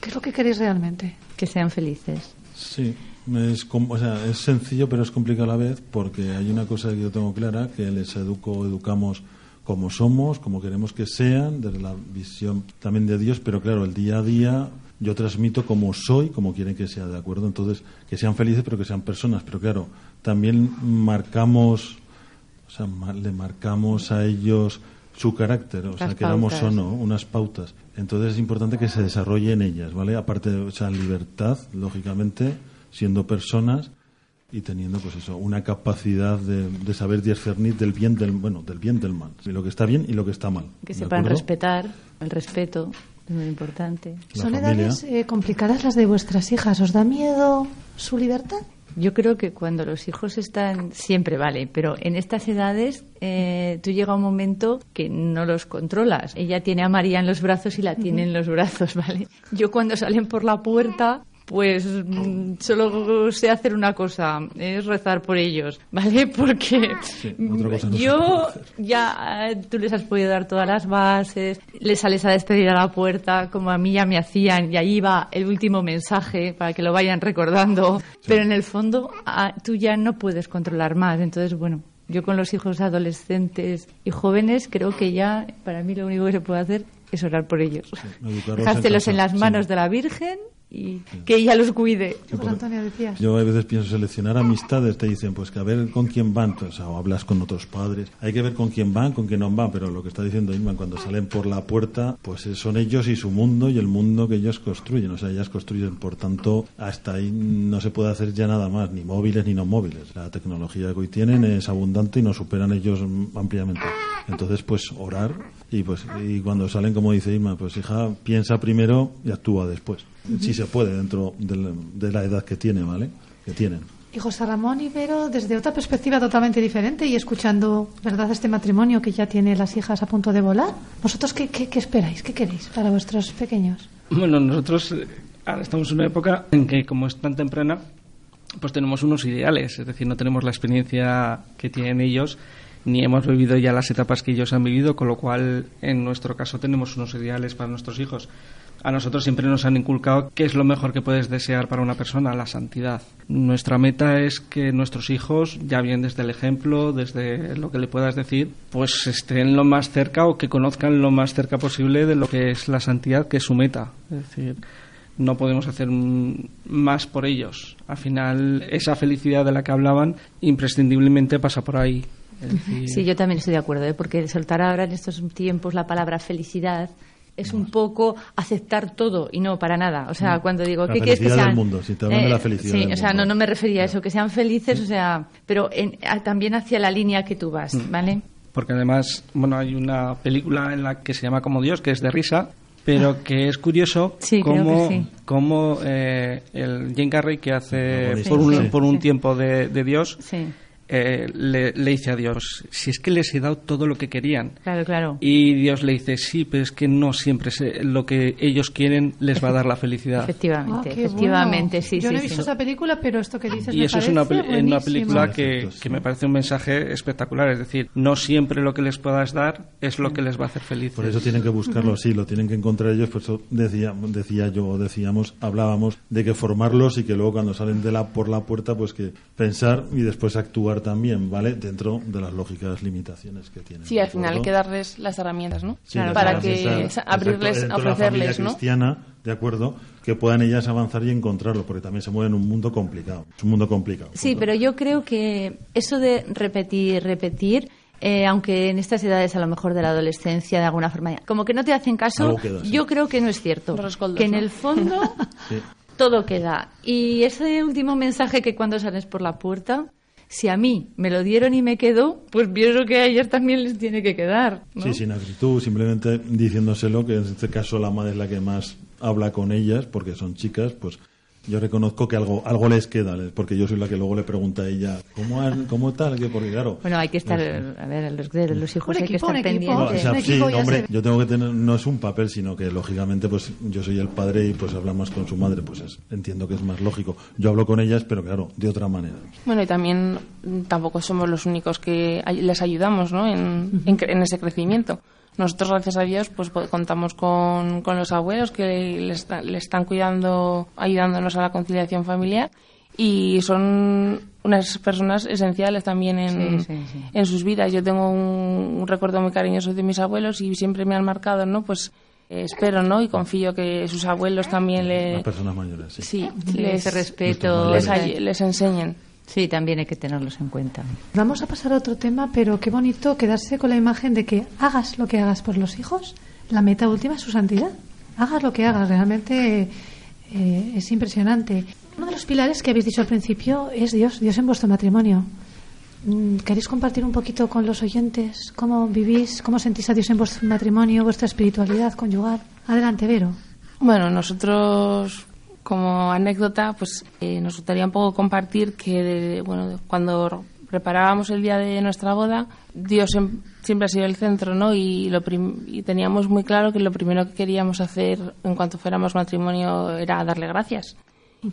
¿Qué es lo que queréis realmente? Que sean felices. Sí, es, o sea, es sencillo pero es complicado a la vez porque hay una cosa que yo tengo clara, que les educo, educamos como somos, como queremos que sean, desde la visión también de Dios, pero claro, el día a día yo transmito como soy, como quieren que sea, ¿de acuerdo? Entonces, que sean felices pero que sean personas, pero claro, también marcamos, o sea, le marcamos a ellos su carácter, o sea, Las queramos o no, unas pautas. Entonces es importante que se desarrollen ellas, ¿vale? Aparte, o sea, libertad, lógicamente, siendo personas y teniendo, pues eso, una capacidad de, de saber discernir del bien del, bueno, del bien del mal, y lo que está bien y lo que está mal. Que ¿de sepan acuerdo? respetar, el respeto es muy importante. La ¿Son familia. edades eh, complicadas las de vuestras hijas? ¿Os da miedo su libertad? Yo creo que cuando los hijos están, siempre vale, pero en estas edades eh, tú llega un momento que no los controlas. Ella tiene a María en los brazos y la tiene en los brazos, ¿vale? Yo cuando salen por la puerta, pues mm, solo sé hacer una cosa, es rezar por ellos, ¿vale? Porque Sí, no yo ya eh, tú les has podido dar todas las bases, les sales a despedir a la puerta, como a mí ya me hacían, y ahí va el último mensaje para que lo vayan recordando. Pero en el fondo ah, tú ya no puedes controlar más. Entonces, bueno, yo con los hijos adolescentes y jóvenes creo que ya para mí lo único que se puede hacer es orar por ellos. Dejárselos en las manos sí. de la Virgen y que ella los cuide. Antonio, decías. Yo a veces pienso seleccionar amistades, te dicen, pues que a ver con quién van, o, sea, o hablas con otros padres, hay que ver con quién van, con quién no van, pero lo que está diciendo Irma, cuando salen por la puerta, pues eh, son ellos y su mundo y el mundo que ellos construyen, o sea, ellas construyen, por tanto, hasta ahí no se puede hacer ya nada más, ni móviles ni no móviles. La tecnología que hoy tienen es abundante y nos superan ellos ampliamente. Entonces, pues orar y pues y cuando salen, como dice Irma, pues hija, piensa primero y actúa después. Si se puede, dentro de la edad que tiene, ¿vale? Que tienen. Y José Ramón y Vero, desde otra perspectiva totalmente diferente y escuchando, ¿verdad?, este matrimonio que ya tiene las hijas a punto de volar. ¿Vosotros qué, qué, qué esperáis? ¿Qué queréis para vuestros pequeños? Bueno, nosotros eh, ahora estamos en una época en que, como es tan temprana, pues tenemos unos ideales, es decir, no tenemos la experiencia que tienen ellos, ni hemos vivido ya las etapas que ellos han vivido, con lo cual, en nuestro caso, tenemos unos ideales para nuestros hijos. A nosotros siempre nos han inculcado qué es lo mejor que puedes desear para una persona, la santidad. Nuestra meta es que nuestros hijos, ya bien desde el ejemplo, desde lo que le puedas decir, pues estén lo más cerca o que conozcan lo más cerca posible de lo que es la santidad, que es su meta. Es decir, no podemos hacer más por ellos. Al final, esa felicidad de la que hablaban imprescindiblemente pasa por ahí. Decir, Sí, yo también estoy de acuerdo, ¿eh? porque soltar ahora en estos tiempos la palabra felicidad es un poco aceptar todo y no para nada. O sea, cuando digo, La ¿qué quieres que sean? del mundo, si te de la felicidad Sí, del o sea, no, no me refería a eso, que sean felices, o sea, pero en- a- también hacia la línea que tú vas, Mm. ¿vale? Porque además, bueno, hay una película en la que se llama Como Dios, que es de risa, pero que es curioso Sí, cómo, sí. cómo, eh, el Jim Carrey, que hace por un, sí. por un Sí. tiempo de, de Dios, Sí, eh, le, le dice a Dios, si es que les he dado todo lo que querían. claro, claro. Y Dios le dice, sí, pero es que no siempre se- lo que ellos quieren les va a dar la felicidad. Efectivamente, Ah, efectivamente, bueno. sí, Yo sí, no he sí. visto esa película, pero esto que dices Y me eso es una, una película que, que me parece un mensaje espectacular. Es decir, no siempre lo que les puedas dar es lo que les va a hacer felices. Por eso tienen que buscarlo así, lo tienen que encontrar ellos. Por eso decía, decía yo, decíamos, hablábamos de que formarlos y que luego cuando salen de la por la puerta, pues que pensar y después actuar también, ¿vale? Dentro de las lógicas limitaciones que tienen. Sí, ¿de al final hay que darles las herramientas, ¿no? Sí, las para que abrirles, de la ofrecerles, ¿no? cristiana, de acuerdo, que puedan ellas avanzar y encontrarlo, porque también se mueven en un mundo complicado. Es un mundo complicado. Sí, punto. pero yo creo que eso de repetir, repetir, eh, aunque en estas edades a lo mejor de la adolescencia de alguna forma, como que no te hacen caso, queda, sí. yo creo que no es cierto. Rescoldos, que en ¿no? el fondo Sí. todo queda. Y ese último mensaje que cuando sales por la puerta, si a mí me lo dieron y me quedó, pues pienso que a ellas también les tiene que quedar. ¿no? Sí, sin acritud, simplemente diciéndoselo, que en este caso la madre es la que más habla con ellas, porque son chicas, pues yo reconozco que algo algo les queda, porque yo soy la que luego le pregunta a ella, ¿cómo, han- cómo tal? Que porque claro... Bueno, hay que estar, es- a ver, los, los hijos hay que estar. No, o pendientes. sea, sí, hombre, yo tengo que tener, no es un papel, sino que lógicamente, pues yo soy el padre y pues hablamos con su madre, pues es- entiendo que es más lógico. Yo hablo con ellas, pero claro, de otra manera. Bueno, y también mm, tampoco somos los únicos que les ayudamos ¿no? en, en cre- en ese crecimiento. Nosotros, gracias a Dios, pues po- contamos con, con los abuelos que le, está- le están cuidando, ayudándonos a la conciliación familiar y son unas personas esenciales también en, Sí, sí, sí. en sus vidas. Yo tengo un, un recuerdo muy cariñoso de mis abuelos y siempre me han marcado, ¿no? Pues eh, espero, ¿no? Y confío que sus abuelos también le, Las personas mayores, sí. sí, Sí, les, respeto. les enseñen. Sí, también hay que tenerlos en cuenta. Vamos a pasar a otro tema, pero qué bonito quedarse con la imagen de que hagas lo que hagas por los hijos, la meta última es su santidad. Hagas lo que hagas, realmente eh, es impresionante. Uno de los pilares que habéis dicho al principio es Dios, Dios en vuestro matrimonio. Mm, ¿Queréis compartir un poquito con los oyentes cómo vivís, cómo sentís a Dios en vuestro matrimonio, vuestra espiritualidad conyugal? Adelante, Vero. Bueno, nosotros como anécdota, pues eh, nos gustaría un poco compartir que, bueno, cuando preparábamos el día de nuestra boda, Dios siem- siempre ha sido el centro, ¿no? Y, lo y teníamos muy claro que lo primero que queríamos hacer en cuanto fuéramos matrimonio era darle gracias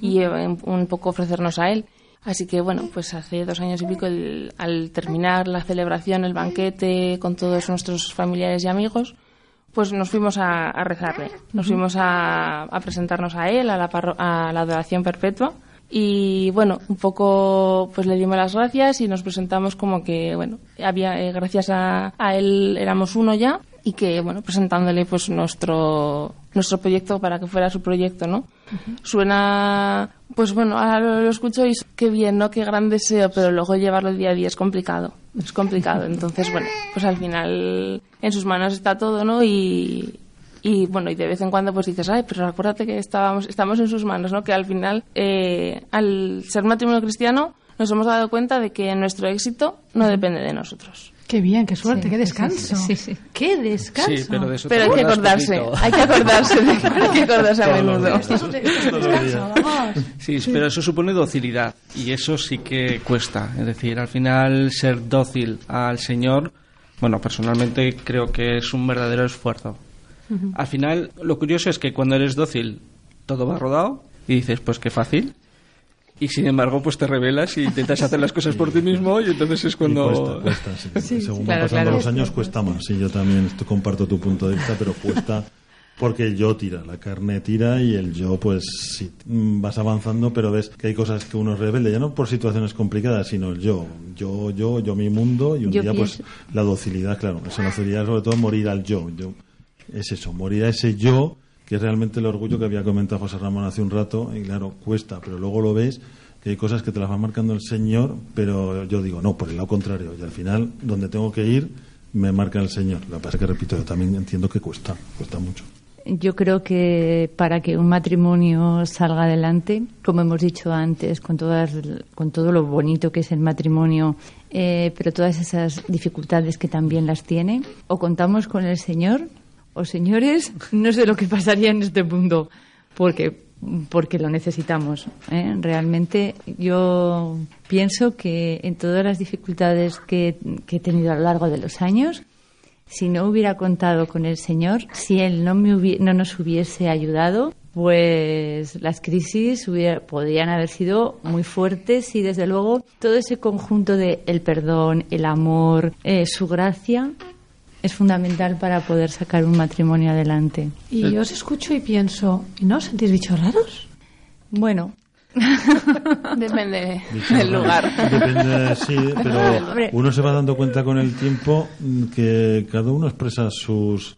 y eh, un- un poco ofrecernos a Él. Así que, bueno, pues hace dos años y pico, el- al terminar la celebración, el banquete con todos nuestros familiares y amigos, pues nos fuimos a, a rezarle. Nos fuimos a, a presentarnos a él, a la, parro- a la adoración perpetua. Y bueno, un poco pues le dimos las gracias y nos presentamos como que, bueno, había eh, gracias a, a él éramos uno ya y que, bueno, presentándole pues nuestro, nuestro proyecto para que fuera su proyecto, ¿no? Suena, pues bueno, ahora lo, lo escucho y qué bien, ¿no? Qué gran deseo, pero luego llevarlo día a día es complicado. Es complicado. Entonces, bueno, pues al final en sus manos está todo, ¿no? Y, y bueno, y de vez en cuando pues dices, ay, pero acuérdate que estábamos, estamos en sus manos, ¿no? Que al final, eh, al ser matrimonio cristiano, nos hemos dado cuenta de que nuestro éxito no depende de nosotros. Qué bien, qué suerte, Sí, qué descanso. sí, sí, sí. Qué descanso. Sí, pero de eso Pero te hay que acordarse, poquito. hay que acordarse, de- hay que acordarse a menudo. Sí, pero eso supone docilidad y eso sí que cuesta. Es decir, al final ser dócil al Señor, bueno, personalmente creo que es un verdadero esfuerzo. Al final, lo curioso es que cuando eres dócil, todo va rodado y dices, pues qué fácil. Y sin embargo, pues te revelas y intentas hacer las cosas por ti mismo y entonces es Y cuando... cuesta, cuesta, sí. Según claro, van pasando claro. los años cuesta más. Sí, yo también esto- comparto tu punto de vista, pero cuesta porque el yo tira, la carne tira y el yo, pues sí, mm, vas avanzando, pero ves que hay cosas que uno es rebelde, ya no por situaciones complicadas, sino el yo, yo, yo, yo mi mundo y un Yo día, pues la docilidad, claro, eso la docilidad sobre todo morir al yo, yo. Es eso, morir a ese yo, que es realmente el orgullo que había comentado José Ramón hace un rato, y claro, cuesta, pero luego lo ves que hay cosas que te las va marcando el Señor, pero yo digo, no, por el lado contrario, y al final, donde tengo que ir, me marca el Señor. Lo que pasa es que, repito, yo también entiendo que cuesta, cuesta mucho. Yo creo que para que un matrimonio salga adelante, como hemos dicho antes, con, todas, con todo lo bonito que es el matrimonio, eh, pero todas esas dificultades que también las tiene, o contamos con el Señor, o señores, no sé lo que pasaría en este mundo, porque porque lo necesitamos. ¿eh? Realmente yo pienso que en todas las dificultades que, he tenido a lo largo de los años, si no hubiera contado con el Señor, si Él no, me no nos hubiese ayudado, pues las crisis hubiera- podrían haber sido muy fuertes y desde luego todo ese conjunto de el perdón, el amor, eh, su gracia es fundamental para poder sacar un matrimonio adelante. Y yo os escucho y pienso, ¿y no os sentís bichos raros? Bueno, Depende Dicho, del lugar. Depende, sí, pero uno se va dando cuenta con el tiempo que cada uno expresa sus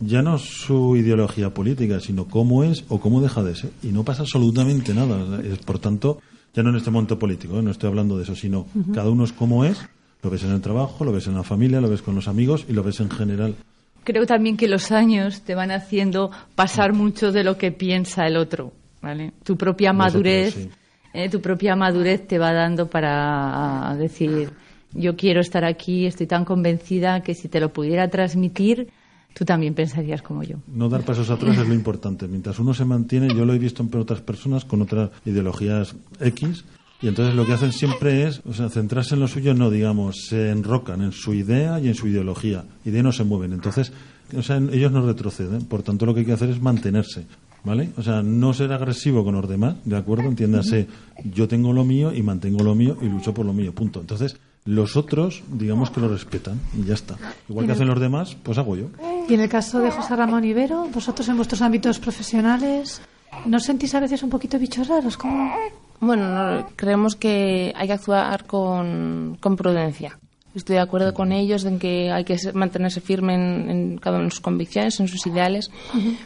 ya no su ideología política, sino cómo es o cómo deja de ser. Y no pasa absolutamente nada. Es, Por tanto, ya no en este momento político, ¿eh? no estoy hablando de eso, sino cada uno es como es. Lo ves en el trabajo, lo ves en la familia, lo ves con los amigos y lo ves en general. Creo también que los años te van haciendo pasar mucho de lo que piensa el otro, ¿vale? Tu propia Nosotros, madurez, sí. eh, tu propia madurez te va dando para decir, yo quiero estar aquí, estoy tan convencida que si te lo pudiera transmitir, tú también pensarías como yo. No dar pasos atrás es lo importante. Mientras uno se mantiene, yo lo he visto en otras personas con otras ideologías X, y entonces lo que hacen siempre es, o sea, centrarse en lo suyo, no, digamos, se enrocan en su idea y en su ideología, y de ahí no se mueven. Entonces, o sea, ellos no retroceden, por tanto lo que hay que hacer es mantenerse. ¿Vale? O sea, no ser agresivo con los demás, ¿de acuerdo? Entiéndase, yo tengo lo mío y mantengo lo mío y lucho por lo mío, punto. Entonces, los otros, digamos que lo respetan y ya está. Igual que hacen los demás, pues hago yo. Y en el caso de José Ramón Ibero, vosotros en vuestros ámbitos profesionales, ¿no sentís a veces un poquito bichos raros? ¿Cómo? Bueno, no, creemos que hay que actuar con, con prudencia. Estoy de acuerdo con ellos en que hay que mantenerse firme en, en cada una de sus convicciones, en sus ideales,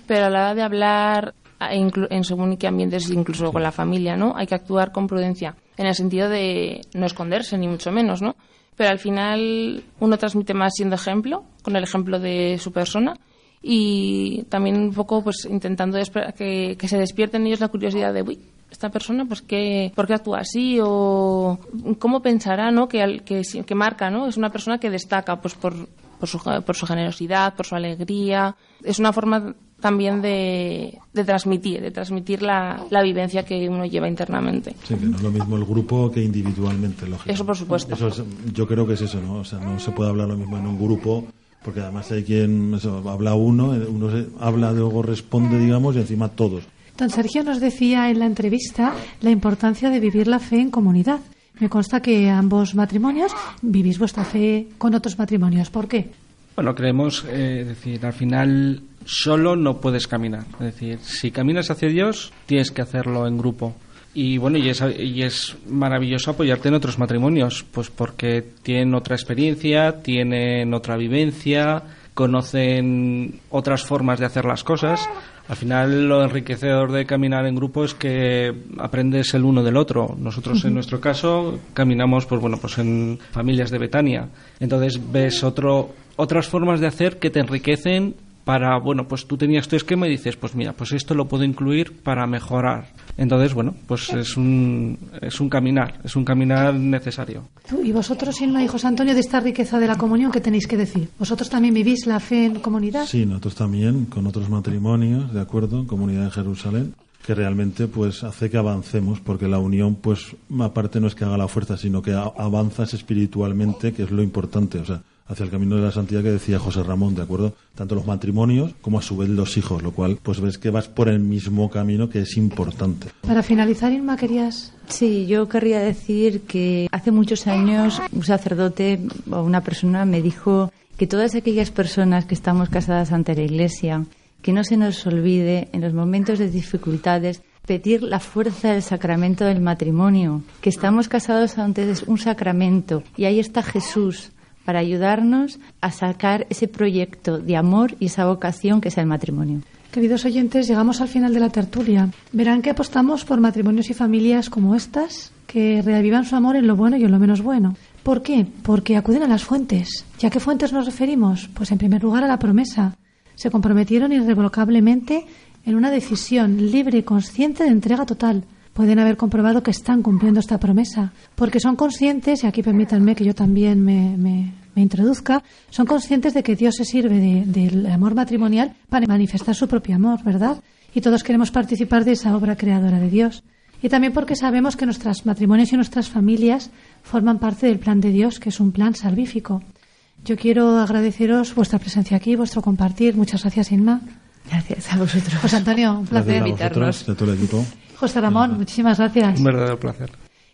pero a la hora de hablar en según qué ambientes, incluso con la familia, ¿no? Hay que actuar con prudencia, en el sentido de no esconderse, ni mucho menos, ¿no? Pero al final uno transmite más siendo ejemplo, con el ejemplo de su persona, y también un poco pues intentando que, que se despierten ellos la curiosidad de, uy, esta persona, pues, ¿qué, ¿por qué actúa así? O cómo pensará, ¿no? Que, al- que, que marca, ¿no? Es una persona que destaca, pues, por, por, su, por su generosidad, por su alegría. Es una forma también de, de transmitir, de transmitir la, la vivencia que uno lleva internamente. Sí, que no es lo mismo el grupo que individualmente, lógico. Eso por supuesto. Eso es- yo creo que es eso, ¿no? O sea, no se puede hablar lo mismo en un grupo, porque además hay quien eso, habla uno, eh, uno se- habla, luego responde, digamos, y encima todos. Don Sergio nos decía en la entrevista la importancia de vivir la fe en comunidad. Me consta que ambos matrimonios vivís vuestra fe con otros matrimonios. ¿Por qué? Bueno, creemos, eh, decir, al final solo no puedes caminar. Es decir, si caminas hacia Dios, tienes que hacerlo en grupo. Y bueno, y es, y es maravilloso apoyarte en otros matrimonios, pues porque tienen otra experiencia, tienen otra vivencia, conocen otras formas de hacer las cosas. Al final, lo enriquecedor de caminar en grupo es que aprendes el uno del otro. Nosotros, en nuestro caso, caminamos, pues bueno, pues en familias de Betania. Entonces ves otro, otras formas de hacer que te enriquecen para, bueno, pues tú tenías tu esquema y dices, pues mira, pues esto lo puedo incluir para mejorar. Entonces, bueno, pues es un, es un caminar, es un caminar necesario. Tú y vosotros, Inma y José Antonio, de esta riqueza de la comunión, ¿qué tenéis que decir? ¿Vosotros también vivís la fe en comunidad? Sí, nosotros también, con otros matrimonios, ¿de acuerdo? Comunidad de Jerusalén, que realmente pues hace que avancemos, porque la unión, pues, aparte no es que haga la fuerza, sino que avanzas espiritualmente, que es lo importante, o sea, hacia el camino de la santidad que decía José Ramón, ¿de acuerdo? Tanto los matrimonios como a su vez los hijos, lo cual, pues ves que vas por el mismo camino que es importante. Para finalizar, Inma, querías... Sí, yo querría decir que hace muchos años un sacerdote o una persona me dijo que todas aquellas personas que estamos casadas ante la Iglesia, que no se nos olvide en los momentos de dificultades pedir la fuerza del sacramento del matrimonio, que estamos casados ante un sacramento y ahí está Jesús para ayudarnos a sacar ese proyecto de amor y esa vocación que es el matrimonio. Queridos oyentes, llegamos al final de la tertulia. Verán que apostamos por matrimonios y familias como estas, que reavivan su amor en lo bueno y en lo menos bueno. ¿Por qué? Porque acuden a las fuentes. ¿Y a qué fuentes nos referimos? Pues en primer lugar a la promesa. Se comprometieron irrevocablemente en una decisión libre y consciente de entrega total. Pueden haber comprobado que están cumpliendo esta promesa, porque son conscientes, y aquí permítanme que yo también me, me- me introduzca, son conscientes de que Dios se sirve de- del amor matrimonial para manifestar su propio amor, ¿verdad? Y todos queremos participar de esa obra creadora de Dios. Y también porque sabemos que nuestros matrimonios y nuestras familias forman parte del plan de Dios, que es un plan salvífico. Yo quiero agradeceros vuestra presencia aquí, vuestro compartir. Muchas gracias, Inma. Gracias a vosotros. José Antonio, un placer. Gracias a vosotros, de todo el equipo. José Ramón, muchísimas gracias. Un verdadero placer.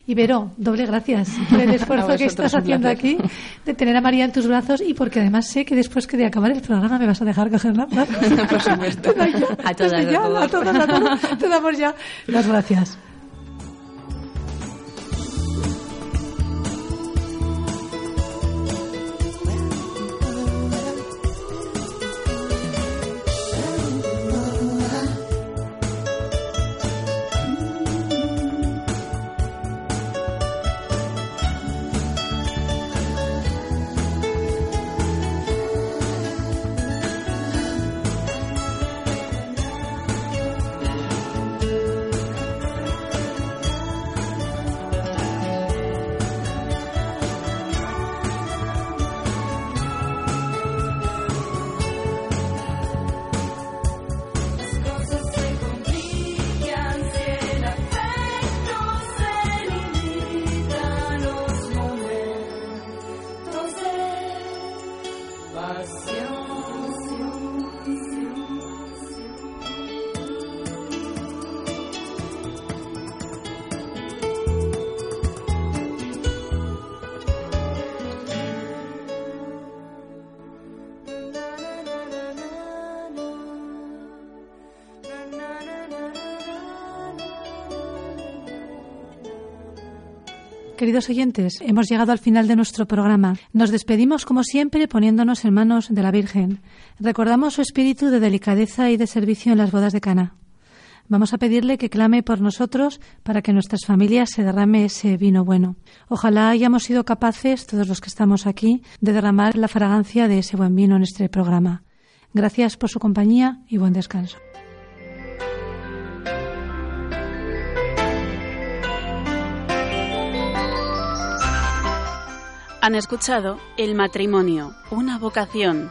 Ibero, doble gracias por el esfuerzo que estás haciendo aquí de tener a María en tus brazos y porque además sé que después que de acabar el programa me vas a dejar cogerla. Por supuesto. A todas, Desde ya, a todas. a todas, a todas. Te damos ya las gracias. Queridos oyentes, hemos llegado al final de nuestro programa. Nos despedimos como siempre poniéndonos en manos de la Virgen. Recordamos su espíritu de delicadeza y de servicio en las bodas de Cana. Vamos a pedirle que clame por nosotros para que nuestras familias se derrame ese vino bueno. Ojalá hayamos sido capaces, todos los que estamos aquí, de derramar la fragancia de ese buen vino en este programa. Gracias por su compañía y buen descanso. Han escuchado El matrimonio, una vocación